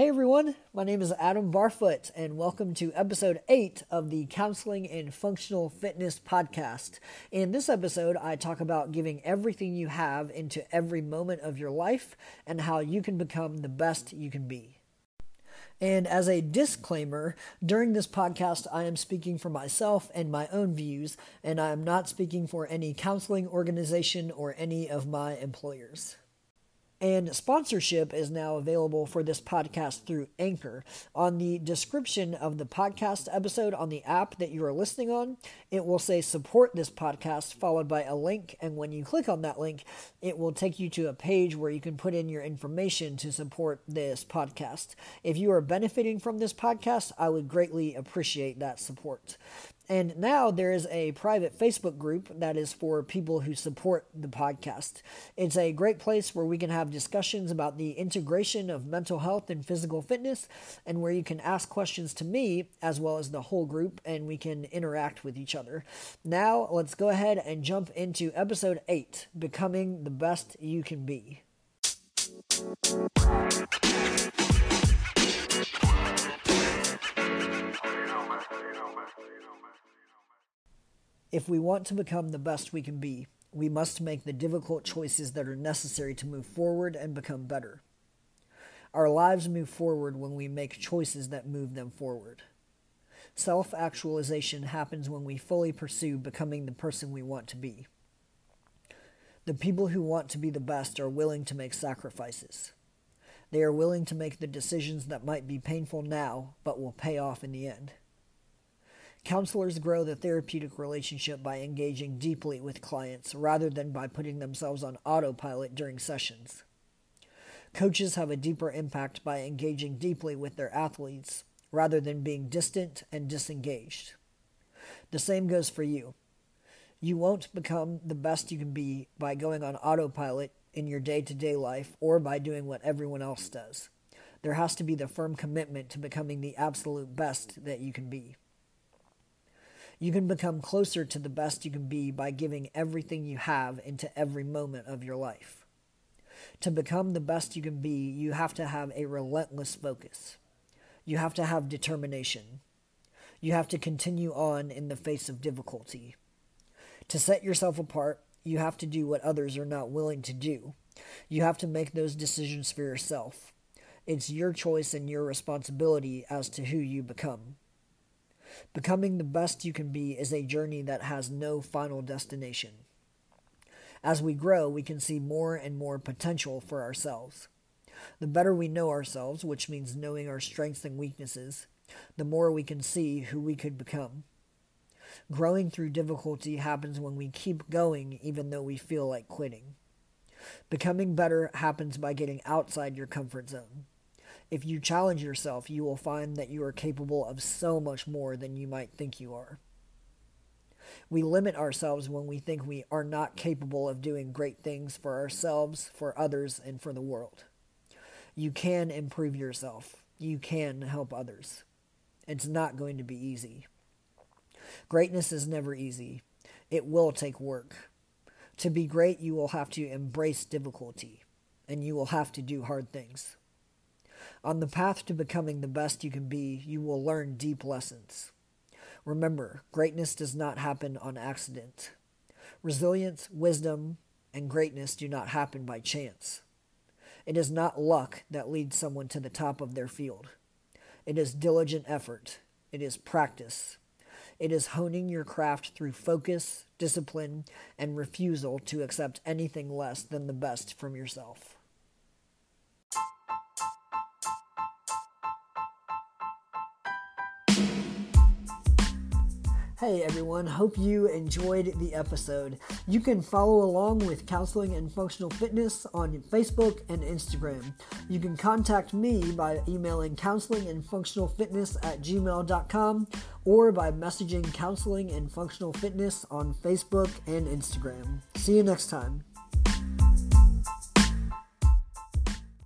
Hey everyone, my name is Adam Barfoot, and welcome to episode 8 of the Counseling and Functional Fitness Podcast. In this episode, I talk about giving everything you have into every moment of your life and how you can become the best you can be. And as a disclaimer, during this podcast, I am speaking for myself and my own views, and I am not speaking for any counseling organization or any of my employers. And sponsorship is now available for this podcast through Anchor. On the description of the podcast episode on the app that you are listening on, it will say support this podcast, followed by a link. And when you click on that link, it will take you to a page where you can put in your information to support this podcast. If you are benefiting from this podcast, I would greatly appreciate that support. And now there is a private Facebook group that is for people who support the podcast. It's a great place where we can have discussions about the integration of mental health and physical fitness, and where you can ask questions to me as well as the whole group, and we can interact with each other. Now, let's go ahead and jump into episode 8 Becoming the Best You Can Be. If we want to become the best we can be, we must make the difficult choices that are necessary to move forward and become better. Our lives move forward when we make choices that move them forward. Self actualization happens when we fully pursue becoming the person we want to be. The people who want to be the best are willing to make sacrifices. They are willing to make the decisions that might be painful now, but will pay off in the end. Counselors grow the therapeutic relationship by engaging deeply with clients rather than by putting themselves on autopilot during sessions. Coaches have a deeper impact by engaging deeply with their athletes rather than being distant and disengaged. The same goes for you. You won't become the best you can be by going on autopilot in your day to day life or by doing what everyone else does. There has to be the firm commitment to becoming the absolute best that you can be. You can become closer to the best you can be by giving everything you have into every moment of your life. To become the best you can be, you have to have a relentless focus. You have to have determination. You have to continue on in the face of difficulty. To set yourself apart, you have to do what others are not willing to do. You have to make those decisions for yourself. It's your choice and your responsibility as to who you become. Becoming the best you can be is a journey that has no final destination. As we grow, we can see more and more potential for ourselves. The better we know ourselves, which means knowing our strengths and weaknesses, the more we can see who we could become. Growing through difficulty happens when we keep going even though we feel like quitting. Becoming better happens by getting outside your comfort zone. If you challenge yourself, you will find that you are capable of so much more than you might think you are. We limit ourselves when we think we are not capable of doing great things for ourselves, for others, and for the world. You can improve yourself. You can help others. It's not going to be easy. Greatness is never easy. It will take work. To be great, you will have to embrace difficulty, and you will have to do hard things. On the path to becoming the best you can be, you will learn deep lessons. Remember, greatness does not happen on accident. Resilience, wisdom, and greatness do not happen by chance. It is not luck that leads someone to the top of their field. It is diligent effort. It is practice. It is honing your craft through focus, discipline, and refusal to accept anything less than the best from yourself. Hey everyone, hope you enjoyed the episode. You can follow along with Counseling and Functional Fitness on Facebook and Instagram. You can contact me by emailing counseling and functional fitness at gmail.com or by messaging Counseling and Functional Fitness on Facebook and Instagram. See you next time.